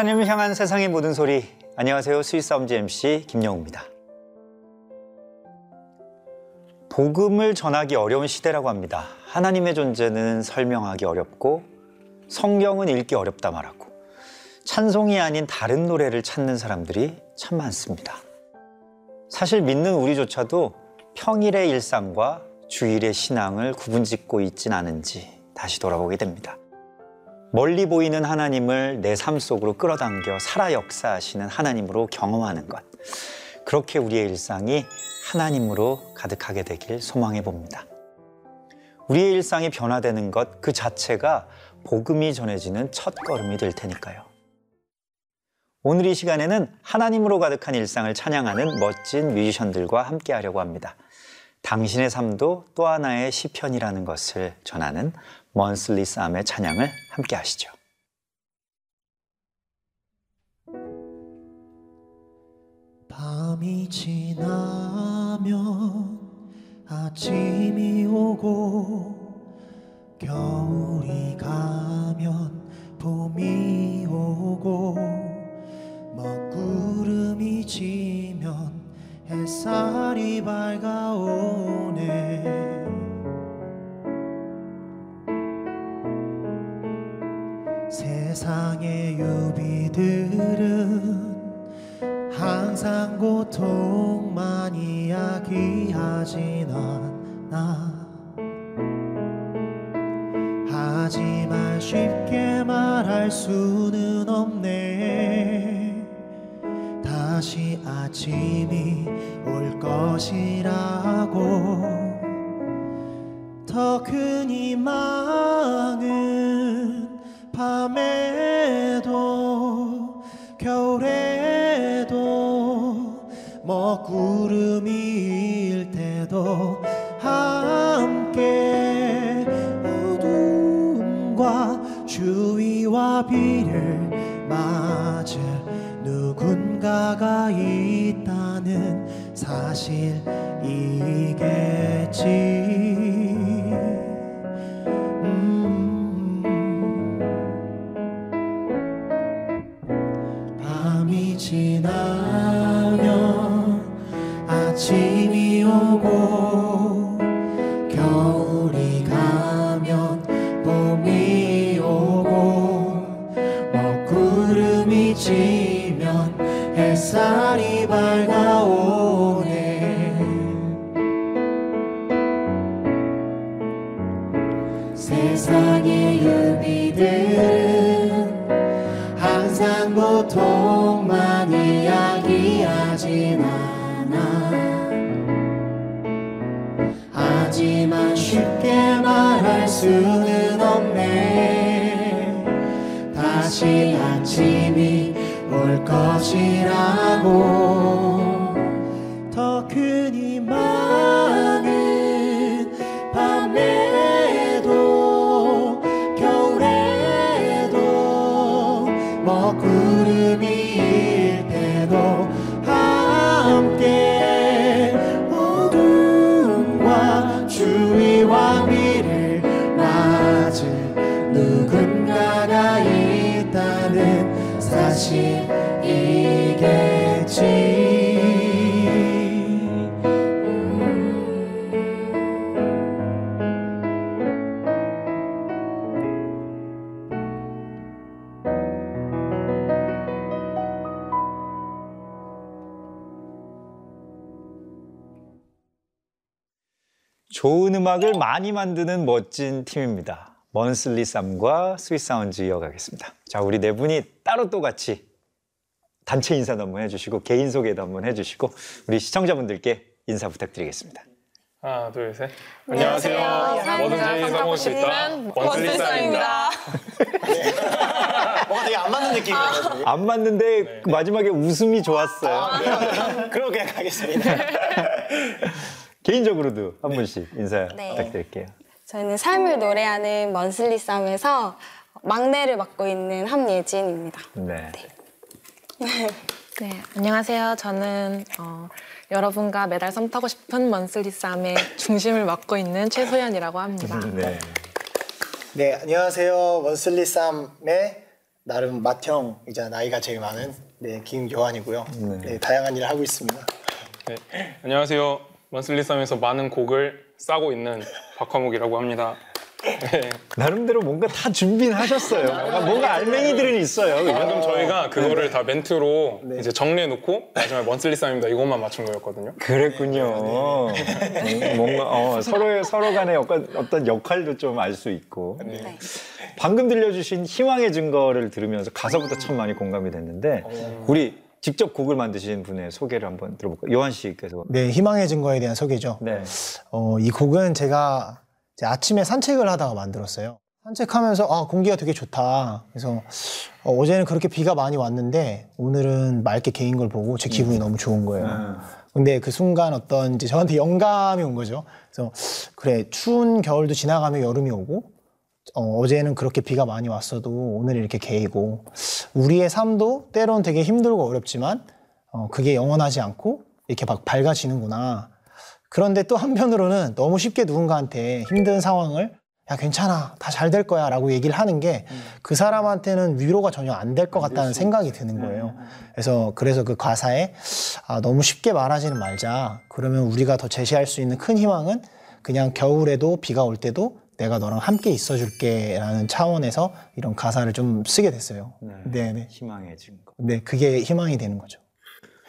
하나님을 향한 세상의 모든 소리. 안녕하세요. 스위스엄지 MC 김영우입니다. 복음을 전하기 어려운 시대라고 합니다. 하나님의 존재는 설명하기 어렵고 성경은 읽기 어렵다 말하고 찬송이 아닌 다른 노래를 찾는 사람들이 참 많습니다. 사실 믿는 우리조차도 평일의 일상과 주일의 신앙을 구분짓고 있진 않은지 다시 돌아보게 됩니다. 멀리 보이는 하나님을 내 삶 속으로 끌어당겨 살아 역사하시는 하나님으로 경험하는 것. 그렇게 우리의 일상이 하나님으로 가득하게 되길 소망해 봅니다. 우리의 일상이 변화되는 것 그 자체가 복음이 전해지는 첫 걸음이 될 테니까요. 오늘 이 시간에는 하나님으로 가득한 일상을 찬양하는 멋진 뮤지션들과 함께 하려고 합니다. 당신의 삶도 또 하나의 시편이라는 것을 전하는 먼슬리 쌈의 찬양을 함께 하시죠. 밤이 지나면 아침이 오고 겨울이 가면 봄이 오고 먹구름이 지면 햇살이 밝아오네 세상의 유비들은 항상 고통만 이야기하진 않아. 하지만 쉽게 말할 수는 없네. 다시 아침이 올 것이라고 더 큰 희망은 밤에도 겨울에도 먹구름이 일 때도 함께 어둠과 주위와 비를 맞을 누군가가 있다는 사실이겠지 겨울이 가면 봄이 오고 먹구름이 지면 햇살이 밝아 말 좋은 음악을 많이 만드는 멋진 팀입니다. Monthly Psalm과 Sweet Sounds 이어가겠습니다. 자, 우리 네 분이 따로 또 같이 단체 인사도 한번 해주시고 개인 소개도 한번 해주시고 우리 시청자분들께 인사 부탁드리겠습니다. 하나, 둘, 셋. 안녕하세요. 뭐든지 성공할 수 있다. Monthly Psalm입니다. 뭔가 되게 안 맞는 느낌이에요. 안 맞는데 그 마지막에 웃음이 좋았어요. 그렇게 가겠습니다. 개인적으로도 한 분씩 인사 네. 부탁드릴게요. 저희는 삶을 노래하는 먼슬리 쌈에서 막내를 맡고 있는 함예진입니다. 네. 네, 안녕하세요. 저는 어, 여러분과 매달 썸 타고 싶은 먼슬리 쌈의 중심을 맡고 있는 최소연이라고 합니다. 네. 네, 안녕하세요. 원슬리 쌈의 나름 맏형이자 나이가 제일 많은 네, 김교환이고요. 네, 다양한 일을 하고 있습니다. 네. 안녕하세요. 먼슬리쌈에서 많은 곡을 싸고 있는 박화목이라고 합니다. 네. 나름대로 뭔가 다 준비는 하셨어요. 뭔가, 알맹이들은 있어요. 그죠? 방금 저희가 그거를 다 멘트로 네. 이제 정리해놓고 마지막에 먼슬리쌈입니다. 이것만 맞춘 거였거든요. 그랬군요. 음, 뭔가 어, 서로 서로 간의 어떤, 어떤 역할도 좀 알 수 있고. 네. 방금 들려주신 희망의 증거를 들으면서 가사부터 참 많이 공감이 됐는데 우리 직접 곡을 만드신 분의 소개를 한번 들어볼까요? 요한 씨께서. 네, 희망의 증거에 대한 소개죠. 네. 어, 이 곡은 제가 아침에 산책을 하다가 만들었어요. 산책하면서 아 공기가 되게 좋다. 그래서 어, 제는 그렇게 비가 많이 왔는데 오늘은 맑게 개인 걸 보고 제 기분이 너무 좋은 거예요. 근데 그 순간 어떤 이제 저한테 영감이 온 거죠. 그래서 그래 추운 겨울도 지나가면 여름이 오고 어, 제는 그렇게 비가 많이 왔어도 오늘 이렇게 개이고 우리의 삶도 때론 되게 힘들고 어렵지만 어, 그게 영원하지 않고 이렇게 막 밝아지는구나. 그런데 또 한편으로는 너무 쉽게 누군가한테 힘든 상황을 야 괜찮아. 다 잘 될 거야 라고 얘기를 하는 게 그 사람한테는 위로가 전혀 안 될 것 같다는 생각이 드는 거예요. 그래서 그래서 그 가사에 아, 너무 쉽게 말하지는 말자. 그러면 우리가 더 제시할 수 있는 큰 희망은 그냥 겨울에도 비가 올 때도 내가 너랑 함께 있어줄게 라는 차원에서 이런 가사를 좀 쓰게 됐어요 네, 네. 희망의 증거. 네 그게 희망이 되는 거죠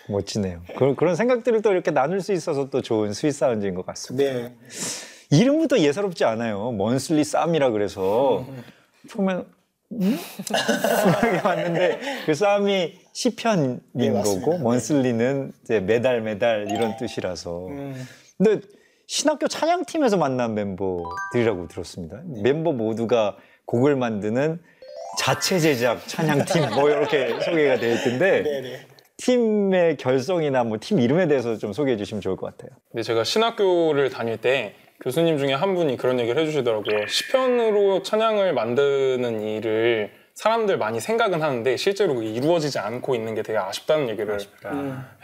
멋지네요. 그런, 그런 생각들을 또 이렇게 나눌 수 있어서 또 좋은 sweet sound인 것 같습니다. 네. 이름부터 예사롭지 않아요. Monthly Psalm이라 그래서 처음에 음? 이렇게 왔는데 그 Psalm이 시편인 네. 거고 monthly는 이제 매달 매달 이런 뜻이라서. 음. 근데 신학교 찬양팀에서 만난 멤버들이라고 들었습니다. 멤버 모두가 곡을 만드는 자체 제작 찬양팀 뭐 이렇게 소개가 되어 있던데 네네. 팀의 결성이나 뭐 팀 이름에 대해서 좀 소개해 주시면 좋을 것 같아요. 근데 제가 신학교를 다닐 때 교수님 중에 한 분이 그런 얘기를 해주시더라고요. 시편으로 찬양을 만드는 일을 사람들 많이 생각은 하는데 실제로 이루어지지 않고 있는 게 되게 아쉽다는 얘기를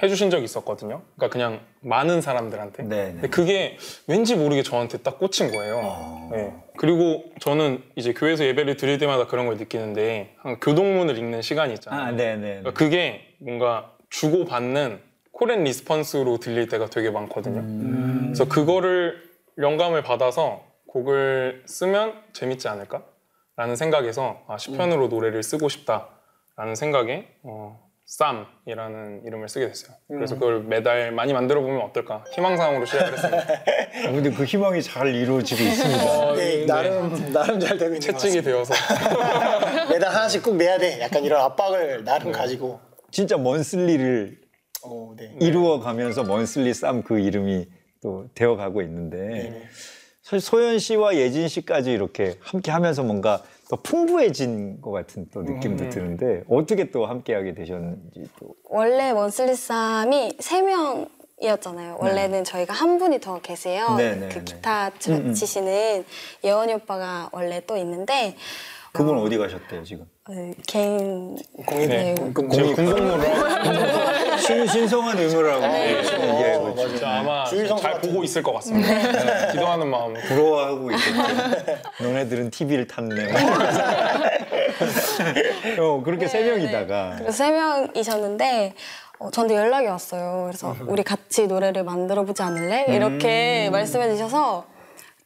해주신 적이 있었거든요. 그러니까 그냥 많은 사람들한테. 네, 네. 근데 그게 왠지 모르게 저한테 딱 꽂힌 거예요. 네. 그리고 저는 이제 교회에서 예배를 드릴 때마다 그런 걸 느끼는데 한 교독문을 읽는 시간이 있잖아요. 아, 네, 네. 그러니까 그게 뭔가 주고받는 call and response로 들릴 때가 되게 많거든요. 그래서 그거를 영감을 받아서 곡을 쓰면 재밌지 않을까? 라는 생각에서 아, 시편으로 노래를 쓰고 싶다라는 생각에 어, Psalm이라는 이름을 쓰게 됐어요. 그래서 그걸 매달 많이 만들어 보면 어떨까? 희망사항으로 시작을 했습니다. 아, 근데 그 희망이 잘 이루어지고 있습니다. 네, 나름 나름 잘 되고 있는 것 채찍이. 되어서 매달 하나씩 꼭 내야 돼. 약간 이런 압박을 나름 가지고. 진짜 먼슬리를 어, 네. 이루어 가면서 먼슬리 쌈 그 이름이 또 되어 가고 있는데 네네. 사실 소연 씨와 예진 씨까지 이렇게 함께 하면서 뭔가 더 풍부해진 것 같은 또 느낌도 드는데 어떻게 또 함께 하게 되셨는지 또 원래 먼슬리쌈이 세 명 이었잖아요. 원래는 저희가 한 분이 더 계세요. 네, 네, 그 네. 기타 치- 치시는 예원이 오빠가 원래 또 있는데 그분 어디 가셨대요 지금? 어, 개인 공인 네. 궁금으로 신, 신성한 의무라고 얘기하고 있죠. 진짜 아마 주일성 잘. 보고 있을 것 같습니다. 네, 기도하는 마음으로. 부러워하고 있겠죠. 너네들은 TV를 탔네. 어, 그렇게 세 명이다가 그래서 세 명이셨는데 어, 저한테 연락이 왔어요. 그래서 우리 같이 노래를 만들어 보지 않을래? 이렇게 말씀해 주셔서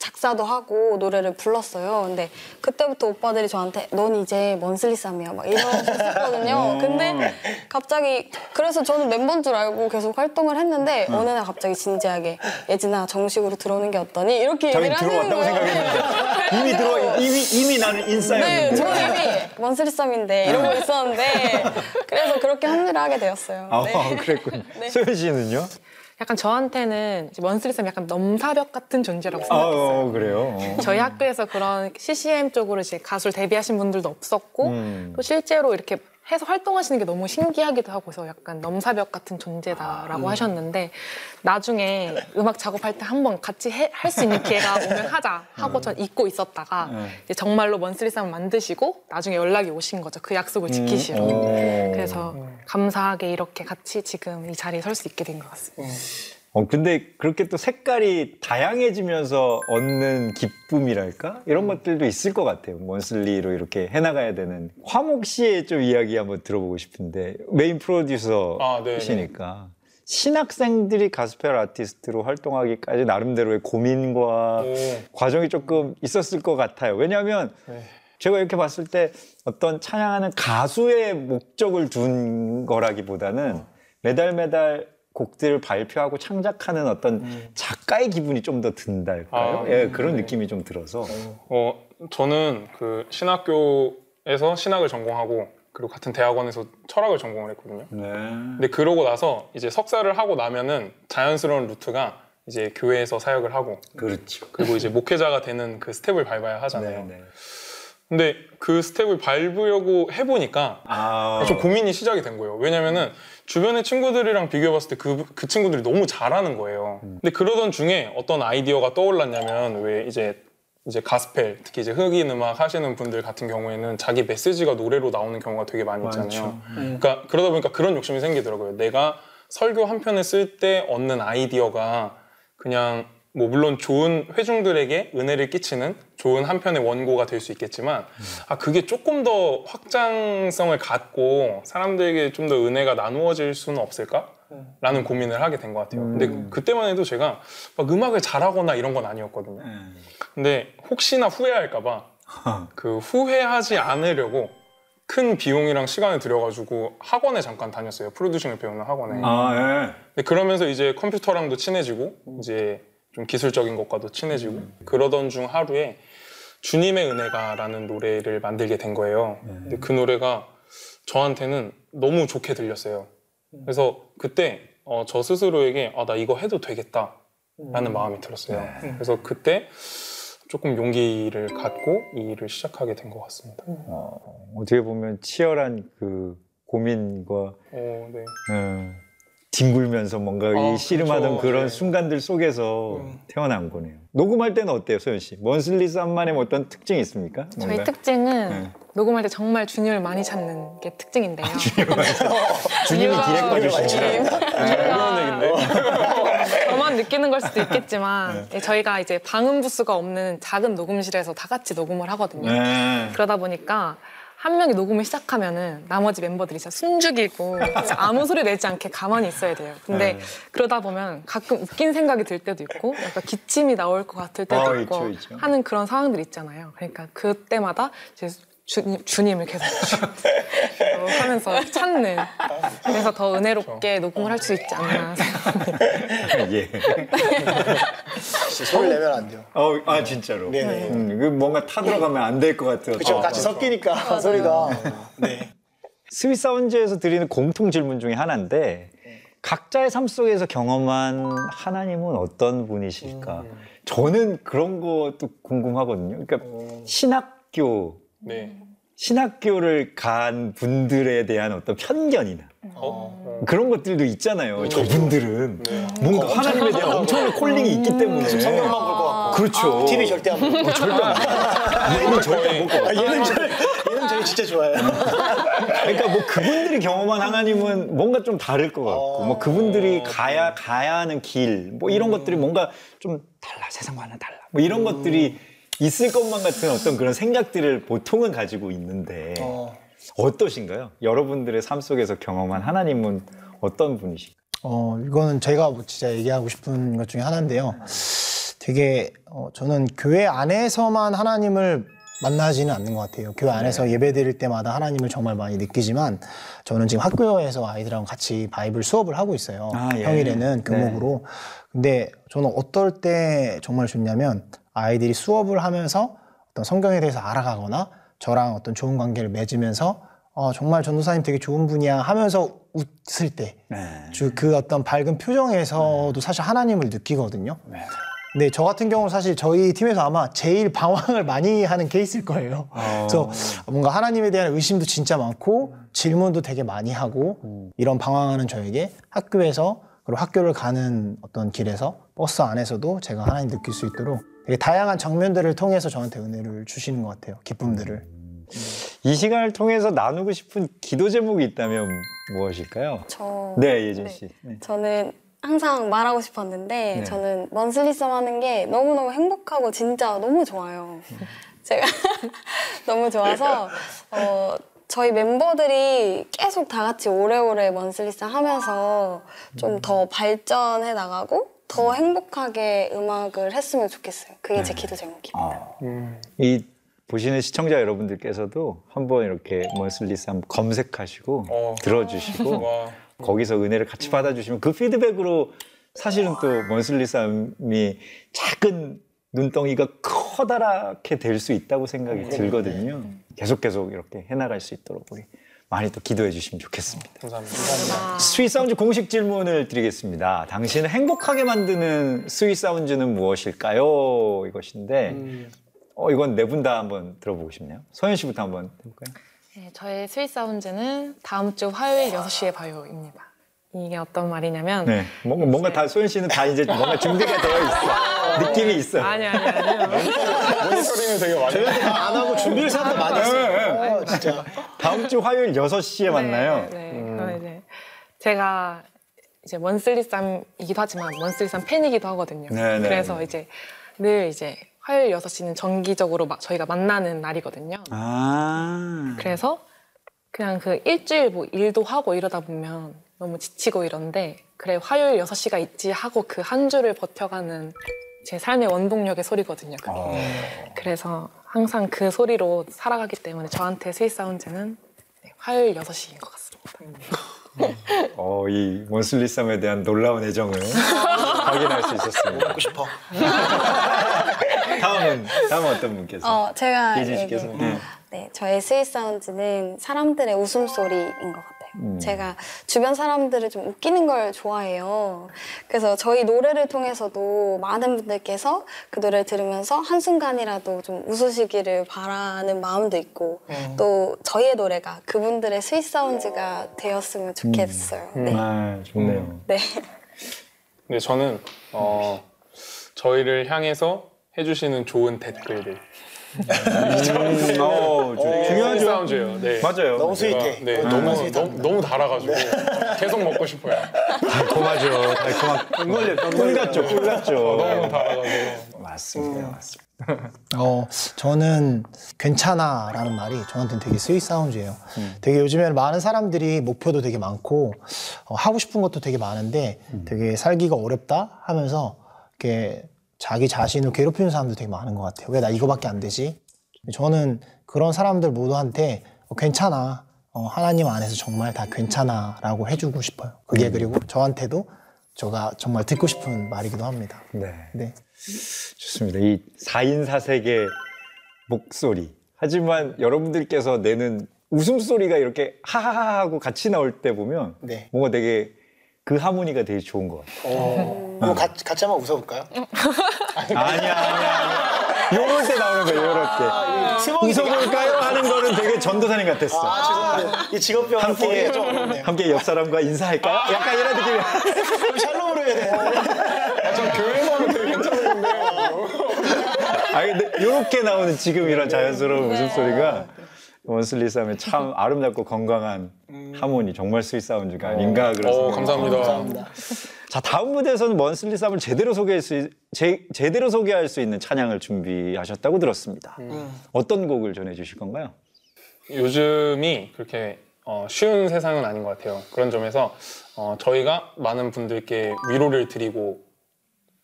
작사도 하고 노래를 불렀어요. 근데 그때부터 오빠들이 저한테 넌 이제 먼슬리쌈이야 막 이러셨었거든요. 근데 갑자기 그래서 저는 멤버인 줄 알고 계속 활동을 했는데 어느 날 갑자기 진지하게 예진아 정식으로 들어오는 게 어떠니? 이렇게 얘기를 들어왔다고 거예요. 이미 들어 이미 이미 나는 네, 인싸였는데. 저는 이미 먼슬리쌈인데 이러고 있었는데 그래서 그렇게 합류를 하게 되었어요. 아, 네. 그랬군요. 소연 씨는요? 약간 저한테는 먼슬리쌈이 약간 넘사벽 같은 존재라고 아, 생각했어요. 어, 그래요. 어. 저희 학교에서 그런 CCM 쪽으로 이제 가수를 데뷔하신 분들도 없었고 음. 또 실제로 이렇게 해서 활동하시는 게 너무 신기하기도 하고 해서 약간 넘사벽 같은 존재다라고 하셨는데 나중에 음악 작업할 때 한번 같이 할 수 있는 기회가 오면 하자 하고 전 잊고 있었다가 음. 이제 정말로 먼슬리쌈을 만드시고 나중에 연락이 오신 거죠 그 약속을 지키시러 오. 그래서 감사하게 이렇게 같이 지금 이 자리에 설 수 있게 된 것 같습니다. 어, 근데 그렇게 또 색깔이 다양해지면서 얻는 기쁨이랄까? 이런 것들도 있을 것 같아요. monthly로 이렇게 해나가야 되는. 화목 씨의 좀 이야기 한번 들어보고 싶은데, 메인 아, 네, 프로듀서이시니까. 신학생들이 가스펠 아티스트로 활동하기까지 나름대로의 고민과 오. 과정이 조금 있었을 것 같아요. 왜냐하면 네. 제가 이렇게 봤을 때 어떤 찬양하는 가수의 목적을 둔 거라기보다는 매달 매달 곡들을 발표하고 창작하는 어떤 작가의 기분이 좀 더 든달까요? 아, 예, 그런 느낌이 좀 들어서. 어, 저는 그 신학교에서 신학을 전공하고 그리고 같은 대학원에서 철학을 전공을 했거든요. 네. 근데 그러고 나서 이제 석사를 하고 나면은 자연스러운 루트가 이제 교회에서 사역을 하고 그렇죠. 그리고 이제 목회자가 되는 그 스텝을 밟아야 하잖아요. 네, 네. 근데 그 스텝을 밟으려고 해보니까 아, 좀 고민이 시작이 된 거예요. 왜냐면은 주변의 친구들이랑 비교해봤을 때 그 그 친구들이 너무 잘하는 거예요. 근데 그러던 중에 어떤 아이디어가 떠올랐냐면 왜 이제 이제 가스펠 특히 이제 흑인 음악 하시는 분들 같은 경우에는 자기 메시지가 노래로 나오는 경우가 되게 많이 있잖아요. 그러니까 그러다 보니까 그런 욕심이 생기더라고요. 내가 설교 한 편을 쓸때 얻는 아이디어가 그냥 뭐 물론 좋은 회중들에게 은혜를 끼치는 좋은 한 편의 원고가 될 수 있겠지만 아 그게 조금 더 확장성을 갖고 사람들에게 좀 더 은혜가 나누어질 수는 없을까? 라는 고민을 하게 된 것 같아요. 근데 그때만 해도 제가 막 음악을 잘하거나 이런 건 아니었거든요. 근데 혹시나 후회할까봐 그 후회하지 않으려고 큰 비용이랑 시간을 들여가지고 학원에 잠깐 다녔어요. 프로듀싱을 배우는 학원에. 아, 예. 근데 그러면서 이제 컴퓨터랑도 친해지고 이제 좀 기술적인 것과도 친해지고 그러던 중 하루에 주님의 은혜가라는 노래를 만들게 된 거예요. 근데 그 노래가 저한테는 너무 좋게 들렸어요. 그래서 그때 어, 저 스스로에게 아, 나 이거 해도 되겠다 라는 마음이 들었어요. 그래서 그때 조금 용기를 갖고 이 일을 시작하게 된 것 같습니다. 어 떻게 보면 치열한 그 고민과 어, 네. 어, 뒹굴면서 뭔가 아, 이 씨름하던 그렇죠. 그런 네. 순간들 속에서 음. 태어난 거네요. 녹음할 때는 어때요, 소연 씨? 먼슬리 쌈만의 뭐 어떤 특징이 있습니까? 저희 뭔가? 특징은 네. 녹음할 때 정말 주님을 많이 찾는 게 특징인데요. 주님이 이유가- 디렉 봐주시는 제가 저만 느끼는 걸 수도 있겠지만 예, 저희가 이제 방음 부스가 없는 작은 녹음실에서 다 같이 녹음을 하거든요. 네. 그러다 보니까 한 명이 녹음을 시작하면은 나머지 멤버들이 진짜 숨죽이고 진짜 아무 소리 내지 않게 가만히 있어야 돼요. 근데 네. 그러다 보면 가끔 웃긴 생각이 들 때도 있고 약간 기침이 나올 것 같을 때도 어, 있고 있죠, 있죠. 하는 그런 상황들이 있잖아요. 그러니까 그때마다 이제 주님, 주님을 계속 어, 하면서 찾는 그래서 더 은혜롭게 녹음을 할 수 있지 않나 생각합니다. 예. 소리를 내면 안 돼요. 어, 아 진짜로. 네네. 음, 그 뭔가 타들어가면 안 될 것 같아요. 그렇죠. 어. 같이 섞이니까 소리가. 네. 스윗 사운즈에서 드리는 공통 질문 중에 하나인데 각자의 삶 속에서 경험한 하나님은 어떤 분이실까? 저는 그런 것도 궁금하거든요. 그러니까 신학교 네. 신학교를 간 분들에 대한 어떤 편견이나 어? 그런 것들도 있잖아요. 저분들은 뭔가 하나님에 대한 엄청난 calling이 있기 때문에 성경만 볼 것 같고. 그렇죠. TV 절대 안 보고. 어, 절대 안 봐요. 얘는 절대 안 볼것 아. 얘는 저, 얘는 저희 진짜 좋아해요. 그러니까 뭐 그분들이 경험한 하나님은 뭔가 좀 다를 것 같고 뭐 그분들이 가야 가야 하는 길 뭐 이런 것들이 뭔가 좀 달라 세상과는 달라 뭐 이런 것들이 있을 것만 같은 어떤 그런 생각들을 보통은 가지고 있는데 어. 어떠신가요? 여러분들의 삶 속에서 경험한 하나님은 어떤 분이신가요? 어, 이거는 제가 뭐 진짜 얘기하고 싶은 것 중에 하나인데요. 되게 어, 저는 교회 안에서만 하나님을 만나지는 않는 것 같아요. 교회 안에서 예배 드릴 때마다 하나님을 정말 많이 느끼지만 저는 지금 학교에서 아이들하고 같이 바이블 수업을 하고 있어요. 아, 예. 평일에는 교목으로. 근데 저는 어떨 때 정말 좋냐면 아이들이 수업을 하면서 어떤 성경에 대해서 알아가거나 저랑 어떤 좋은 관계를 맺으면서 어, 정말 전도사님 되게 좋은 분이야 하면서 웃을 때 주- 그 어떤 밝은 표정에서도 사실 하나님을 느끼거든요. 근데 저 같은 경우는 사실 저희 팀에서 아마 제일 방황을 많이 하는 케이스일 거예요. 그래서 뭔가 하나님에 대한 의심도 진짜 많고 질문도 되게 많이 하고 이런 방황하는 저에게 학교에서 그리고 학교를 가는 어떤 길에서 버스 안에서도 제가 하나님 느낄 수 있도록 되게 다양한 정면들을 통해서 저한테 은혜를 주시는 것 같아요. 기쁨들을. 이 시간을 통해서 나누고 싶은 기도 제목이 있다면 무엇일까요? 저 네, 예진 네. 씨. 네. 저는 항상 말하고 싶었는데 네. 저는 먼슬리썸 하는 게 너무너무 행복하고 진짜 너무 좋아요. 제가 너무 좋아서 어, 저희 멤버들이 계속 다 같이 오래오래 먼슬리썸 하면서 좀 더 발전해 나가고 더 행복하게 음악을 했으면 좋겠어요. 그게 제 기도 제목입니다. 어, 음. 이 보시는 시청자 여러분들께서도 한번 이렇게 먼슬리 쌈 검색하시고 어. 들어주시고 와. 거기서 은혜를 같이 받아주시면 그 피드백으로 사실은 또 Monthly Psalm이 작은 눈덩이가 커다랗게 될 수 있다고 생각이 들거든요. 계속 계속 이렇게 해나갈 수 있도록 우리 많이 또 기도해 주시면 좋겠습니다. 감사합니다. Sweet Sound 공식 질문을 드리겠습니다. 당신을 행복하게 만드는 sweet sound는 무엇일까요? 이것인데, 어, 이건 네 분 다 한번 들어보고 싶네요. 서현 씨부터 한번 해볼까요? 네, 저의 sweet sound는 다음 주 화요일 6시에 봐요입니다. 이게 어떤 말이냐면 네. 뭔가, 뭔가 다, 소연 씨는 다 이제 뭔가 준비가 되어 있어. 느낌이 있어. 아니 아니 아니요. 모니터링을 되게 많이 저희한테 안 하고 준비를 사람도 많이 했어요. 어, 진짜. 다음 주 화요일 6시에 만나요. 네, 네. 그럼 이제 제가 이제 Monthly Psalm이기도 하지만 Monthly Psalm 팬이기도 하거든요. 네, 네, 그래서 네. 이제 늘 이제 화요일 6시는 정기적으로 마- 저희가 만나는 날이거든요. 아. 그래서 그냥 그 일주일 뭐 일도 하고 이러다 보면 너무 지치고 이런데 그래 화요일 6시가 있지 하고 그 한 주를 버텨가는 제 삶의 원동력의 소리거든요. 그게. 어. 그래서 항상 그 소리로 살아가기 때문에 저한테 sweet sound는 네, 화요일 6시인 것 같습니다. 어, 이 원슬리 쌈에 대한 놀라운 애정을 확인할 수 있었습니다. 먹고 싶어. 다음은, 다음은 어떤 분께서? 어, 제가 예진 씨께서? 네. 네, 저의 sweet sound는 사람들의 웃음소리인 것 같아요. 음. 제가 주변 사람들을 좀 웃기는 걸 좋아해요. 그래서 저희 노래를 통해서도 많은 분들께서 그 노래를 들으면서 한순간이라도 좀 웃으시기를 바라는 마음도 있고 또 저희의 노래가 그분들의 sweet sound가 되었으면 좋겠어요. 네. 아, 좋네요. 네. 근데 저는 어, 저희를 향해서 해주시는 좋은 댓글들. 음, 어, 주- sweet 중요하죠. sound예요. 네. 맞아요. 너무 스윗해. 네, 어, 너무. 너무, 너무 달아가지고 계속 먹고 싶어요. 달콤하죠. 달콤한 꿀, 꿀 같죠. 꿀 같죠. 너무 달아가지고. 맞습니다. 맞습니다. 어, 저는 괜찮아 라는 말이 저한테는 되게 sweet sound예요. 되게 요즘에는 많은 사람들이 목표도 되게 많고 어, 하고 싶은 것도 되게 많은데 되게 살기가 어렵다 하면서 이렇게 자기 자신을 괴롭히는 사람도 되게 많은 것 같아요. 왜 나 이거밖에 안 되지? 저는 그런 사람들 모두한테 어, 괜찮아. 어, 하나님 안에서 정말 다 괜찮아 라고 해주고 싶어요. 그게 그리고 저한테도 제가 정말 듣고 싶은 말이기도 합니다. 네. 네. 좋습니다. 이 4인 4색의 목소리. 하지만 여러분들께서 내는 웃음소리가 이렇게 하하하 하고 같이 나올 때 보면 네. 뭔가 되게 그 하모니가 되게 좋은 것 같아요. 어, 그럼 같이, 같이 한번 웃어볼까요? 아니야, 아니야, 아니야. 요럴 때 나오는 거예요, 요럴 때. 스모이 웃어볼까요? 하는 거는 되게 전도사님 같았어. 아, 죄송합니다. 이 직업병을 함께. 함께 옆 사람과 인사할까요? 약간 이런 느낌이. 그럼 샬롬으로 해야 돼요. 전 교회만은 되게 괜찮은데요. 아 근데 이렇게 나오는 지금 이런 자연스러운 웃음소리가 원슬리 쌈의 참 아름답고 건강한 하모니 정말 sweet sound가 아닌가 어, 생각이 감사합니다. 감사합니다. 자 다음 무대에서는 원슬리 쌈을 제대로 소개할 수 있- 제, 제대로 소개할 수 있는 찬양을 준비하셨다고 들었습니다. 어떤 곡을 전해주실 건가요? 요즘이 그렇게 어, 쉬운 세상은 아닌 것 같아요. 그런 점에서 어, 저희가 많은 분들께 위로를 드리고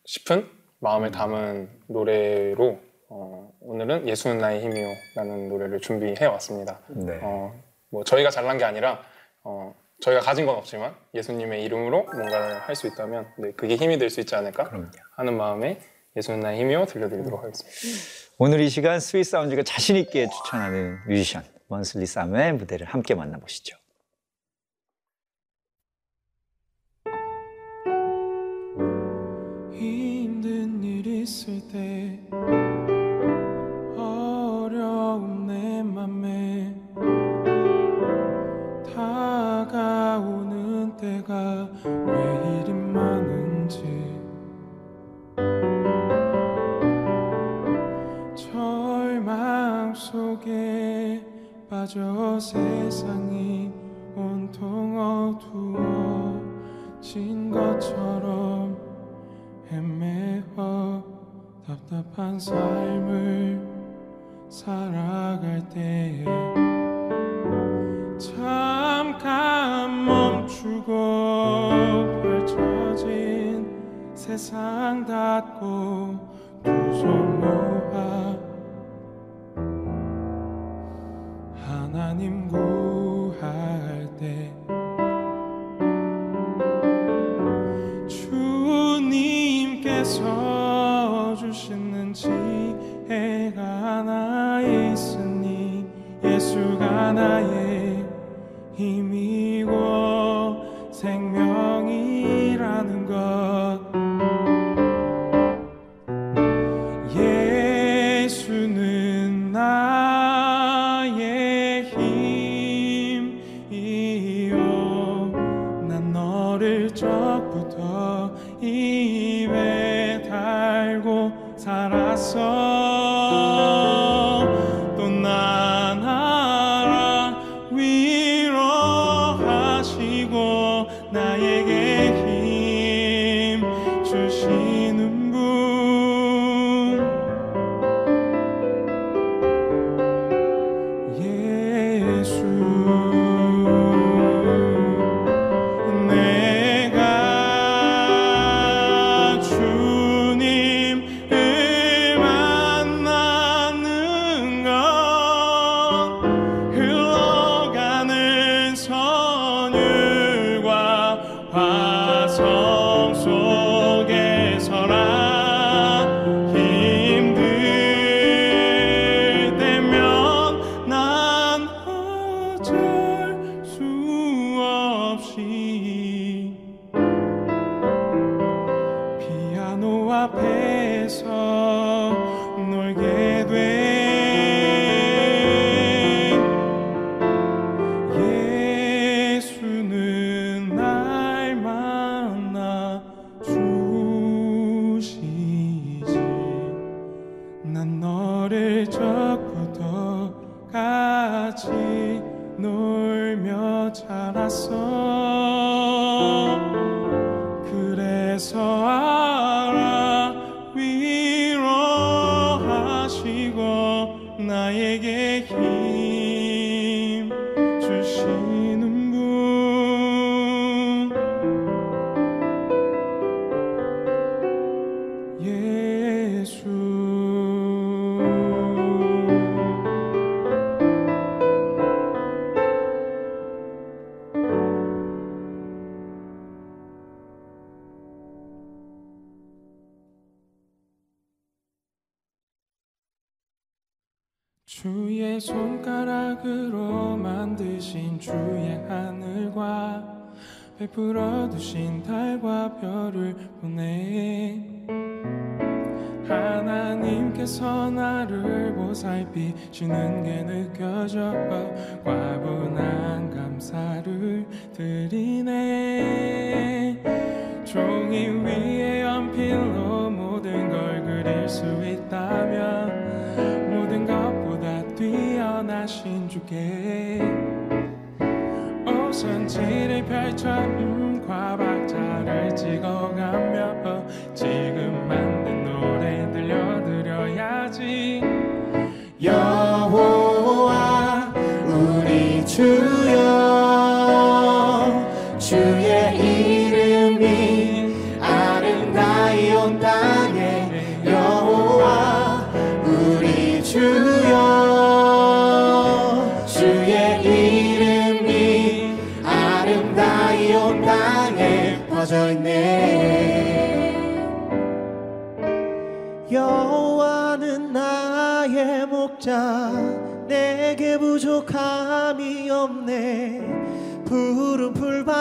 싶은 마음을 담은 노래로 어, 오늘은 예수는 나의 힘이요라는 노래를 준비해 왔습니다. 네. 어, 뭐 저희가 잘난 게 아니라 어, 저희가 가진 건 없지만 예수님의 이름으로 뭔가를 할 수 있다면 네, 그게 힘이 될 수 있지 않을까 그럼요. 하는 마음에 예수는 나의 힘이요 들려드리도록 하겠습니다. 오늘 이 시간 Sweet Sound가 자신 있게 추천하는 뮤지션 원슬리 쌈의 무대를 함께 만나보시죠. 힘든 일 있을 내가 왜 이리 많은지. 절망 속에 빠져 세상이 온통 어두워진 것처럼 헤매어 답답한 삶을 살아갈 때에 세상 닫고 두 손 모아 하나님 구할 때 주님께서 주시는지 해가 나 있으니 예수가 나의 Oh. 같이 놀며 자랐어. 주신 달과 별을 보내. 하나님께서 나를 보살피시는 게 느껴져 과분한 감사를 드리네. 종이 위에 연필로 모든 걸 그릴 수 있다면 모든 것보다 뛰어나신 주께. 오선지를 펼쳐 long I'm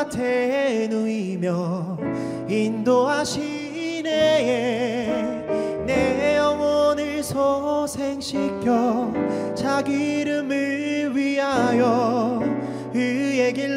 곁에 누이며 인도하시네. 내 영혼을 소생시켜 자기 이름을 위하여 의의 길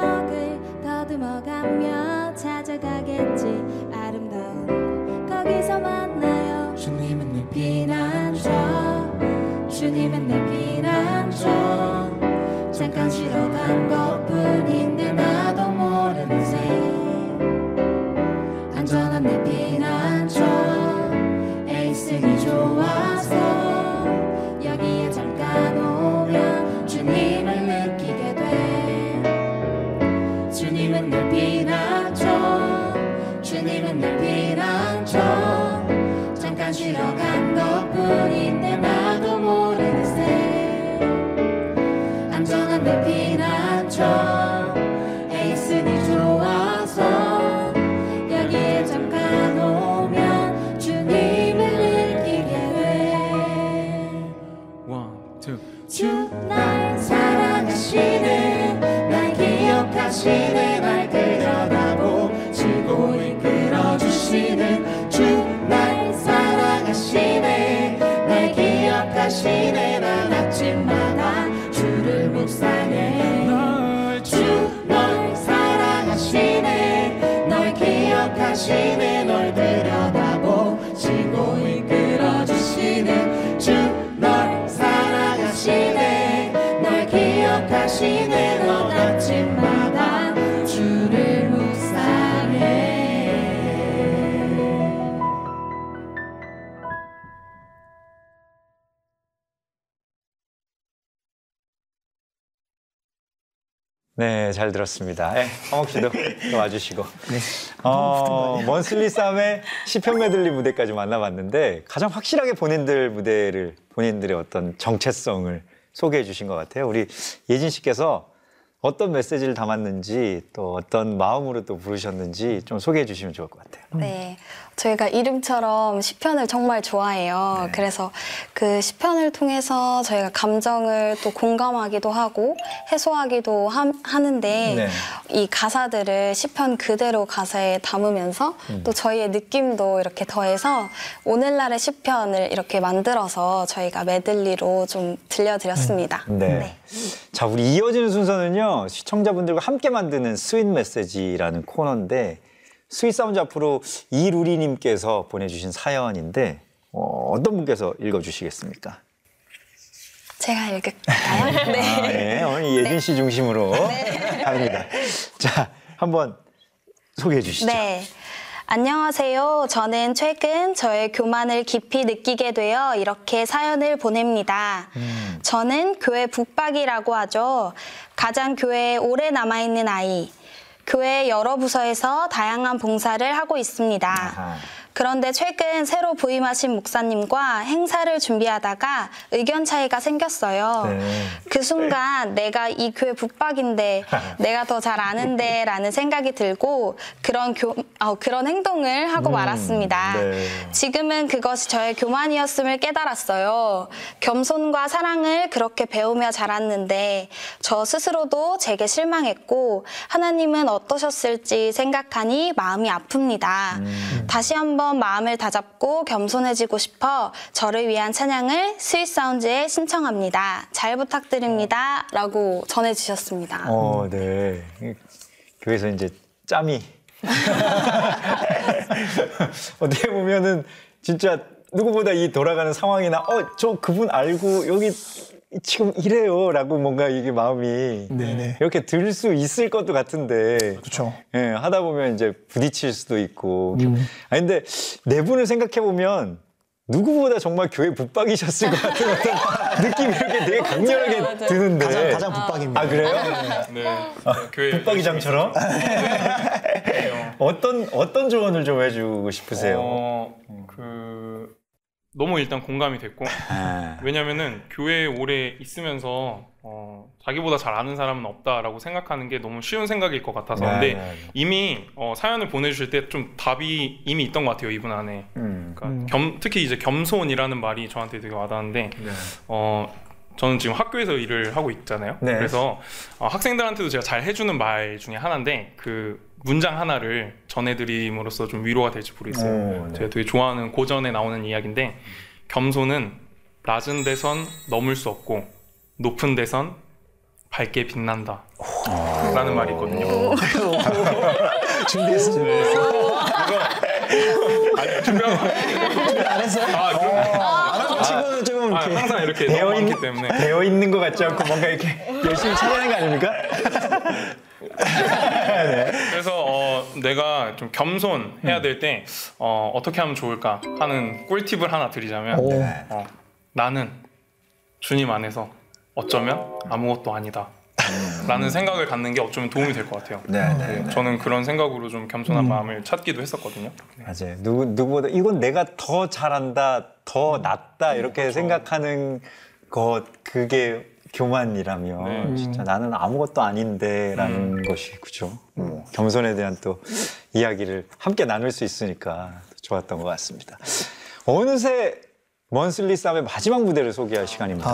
기억을 더듬어가며 찾아가겠지. 아름다운 거기서 만나요. 주님은 내 피난처 주님은 내 피난처. 잠깐 쉬러 간 것뿐인 난 아침마 네, 잘 들었습니다. 네, 황옥 씨도 또 와주시고. 어, 먼슬리 쌈의 시편 메들리 무대까지 만나봤는데 가장 확실하게 본인들 무대를 본인들의 어떤 정체성을 소개해 주신 것 같아요. 우리 예진 씨께서 어떤 메시지를 담았는지 또 어떤 마음으로 또 부르셨는지 좀 소개해 주시면 좋을 것 같아요. 네, 저희가 이름처럼 시편을 정말 좋아해요. 네. 그래서 그 시편을 통해서 저희가 감정을 또 공감하기도 하고 해소하기도 함- 하는데 네. 이 가사들을 시편 그대로 가사에 담으면서 음. 또 저희의 느낌도 이렇게 더해서 오늘날의 시편을 이렇게 만들어서 저희가 메들리로 좀 들려드렸습니다. 네. 자, 우리 이어지는 순서는요, 시청자분들과 함께 만드는 sweet 메시지라는 코너인데, Sweet Sound 앞으로 이루리 님께서 보내주신 사연인데, 어, 어떤 분께서 읽어주시겠습니까? 제가 읽을까요? 네. 아, 네. 오늘 예진 씨 중심으로 합니다. 자, 한번 소개해 주시죠. 네. 안녕하세요. 저는 최근 저의 교만을 깊이 느끼게 되어 이렇게 사연을 보냅니다. 저는 교회 북박이라고 하죠. 가장 교회에 오래 남아있는 아이. 교회 여러 부서에서 다양한 봉사를 하고 있습니다. 아하. 그런데 최근 새로 부임하신 목사님과 행사를 준비하다가 의견 차이가 생겼어요. 네. 그 순간 내가 이 교회 북박인데 내가 더 잘 아는데 라는 생각이 들고 그런 교, 어, 그런 행동을 하고 음, 말았습니다. 네. 지금은 그것이 저의 교만이었음을 깨달았어요. 겸손과 사랑을 그렇게 배우며 자랐는데 저 스스로도 제게 실망했고 하나님은 어떠셨을지 생각하니 마음이 아픕니다. 다시 한번 마음을 다잡고 겸손해지고 싶어 저를 위한 찬양을 Sweet Sound에 신청합니다. 잘 부탁드립니다. 라고 전해주셨습니다. 어, 네. 교회에서 이제 짬이. 어떻게 보면은 진짜 누구보다 이 돌아가는 상황이나, 어, 저 그분 알고 여기 지금 이래요. 라고 뭔가 이게 마음이 네네. 이렇게 들 수 있을 것도 같은데. 그렇죠. 예, 하다 보면 이제 부딪힐 수도 있고. 아니, 근데 네 분을 생각해 보면 누구보다 정말 교회 붙박이셨을 것 같은 어떤 느낌이 이렇게 되게 강렬하게 드는데. 가장 가장 붙박입니다. 아, 그래요? 네. 교회 붙박이장처럼? 어떤, 어떤 조언을 좀 해주고 싶으세요? 어, 그 너무 일단 공감이 됐고 아, 왜냐면은 교회에 오래 있으면서 어, 자기보다 잘 아는 사람은 없다라고 생각하는 게 너무 쉬운 생각일 것 같아서 네, 근데 네, 네. 이미 어, 사연을 보내주실 때 좀 답이 이미 있던 것 같아요 이분 안에 음, 그러니까 겸, 특히 이제 겸손이라는 말이 저한테 되게 와닿는데 네. 어, 저는 지금 학교에서 일을 하고 있잖아요. 네. 그래서 어, 학생들한테도 제가 잘 해주는 말 중에 하나인데 그 문장 하나를 전해드림으로써 좀 위로가 될지 모르겠어요. 오, 네. 제가 되게 좋아하는 고전에 나오는 이야기인데 겸손은 낮은 데선 넘을 수 없고 높은 데선 밝게 빛난다. 라는 말이 있거든요. 준비했어, 준비했어. 아니, 준비한 거안 했어요? 아, 그럼- 안 한거 치고는 좀 아, 이렇게. 항상 이렇게 배어 많기 때문에. 배어 있는 것 같지 않고 뭔가 이렇게 열심히 찾아내는 거 아닙니까? 그래서 어, 내가 좀 겸손해야 될 때 어, 어떻게 하면 좋을까 하는 꿀팁을 하나 드리자면 오. 어, 나는 주님 안에서 어쩌면 아무것도 아니다. 라는 생각을 갖는 게 어쩌면 도움이 될 것 같아요. 네, 네, 네. 저는 그런 생각으로 좀 겸손한 마음을 찾기도 했었거든요. 맞아요. 누구 누구보다 이건 내가 더 잘한다, 더 낫다 이렇게 생각하는 것 그게 교만이라면 네. 진짜 나는 아무것도 아닌데라는 것이 그죠. 뭐 겸손에 대한 또 이야기를 함께 나눌 수 있으니까 좋았던 것 같습니다. 어느새 먼슬리 쌈의 마지막 무대를 소개할 시간입니다.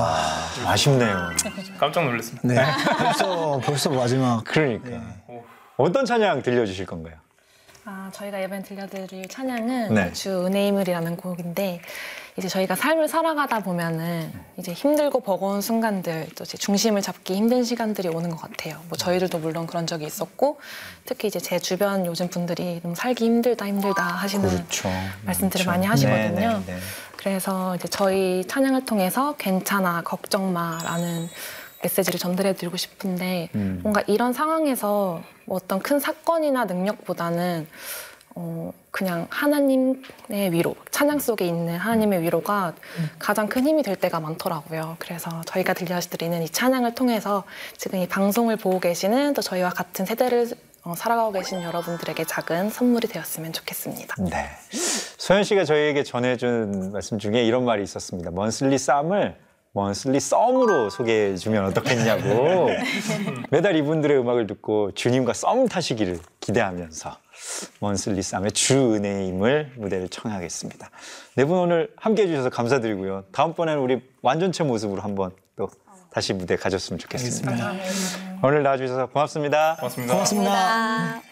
좀 아쉽네요. 깜짝 놀랐습니다. 네. 벌써, 벌써 마지막. 그러니까 어떤 찬양 들려주실 건가요? 아, 저희가 이번에 들려드릴 찬양은 네. 주 은혜임을이라는 곡인데 이제 저희가 삶을 살아가다 보면은 이제 힘들고 버거운 순간들 또 이제 중심을 잡기 힘든 시간들이 오는 것 같아요. 뭐 저희들도 물론 그런 적이 있었고 특히 이제 제 주변 요즘 분들이 너무 살기 힘들다 힘들다 하시는 그렇죠. 말씀들을 그렇죠. 많이 하시거든요. 네, 네, 네. 그래서 이제 저희 찬양을 통해서 괜찮아 걱정 마라는 메시지를 전달해 드리고 싶은데 음. 뭔가 이런 상황에서 뭐 어떤 큰 사건이나 능력보다는 어, 그냥 하나님의 위로, 찬양 속에 있는 하나님의 위로가 가장 큰 힘이 될 때가 많더라고요. 그래서 저희가 들려드리는 이 찬양을 통해서 지금 이 방송을 보고 계시는 또 저희와 같은 세대를 어, 살아가고 계신 여러분들에게 작은 선물이 되었으면 좋겠습니다. 네. 소연 씨가 저희에게 전해준 말씀 중에 이런 말이 있었습니다. 먼슬리 쌈을 먼슬리 썸으로 소개해 주면 어떻겠냐고. 매달 이분들의 음악을 듣고 주님과 썸 타시기를 기대하면서 먼슬리 쌈의 주 은혜임을 무대를 청하겠습니다. 네 분 오늘 함께 해 주셔서 감사드리고요. 다음번에는 우리 완전체 모습으로 한번 또 다시 무대 가졌으면 좋겠습니다. 오늘 나와주셔서 고맙습니다. 고맙습니다. 고맙습니다. 아, 걱정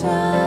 time.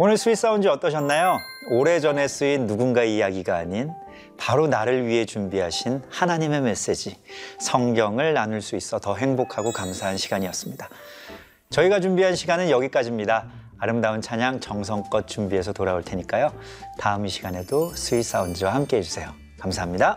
오늘 Sweet Sounds 어떠셨나요? 오래전에 쓰인 누군가의 이야기가 아닌 바로 나를 위해 준비하신 하나님의 메시지, 성경을 나눌 수 있어 더 행복하고 감사한 시간이었습니다. 저희가 준비한 시간은 여기까지입니다. 아름다운 찬양 정성껏 준비해서 돌아올 테니까요. 다음 이 시간에도 스윗 사운지와 함께 해주세요. 감사합니다.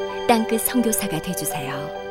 땅끝 선교사가 되주세요.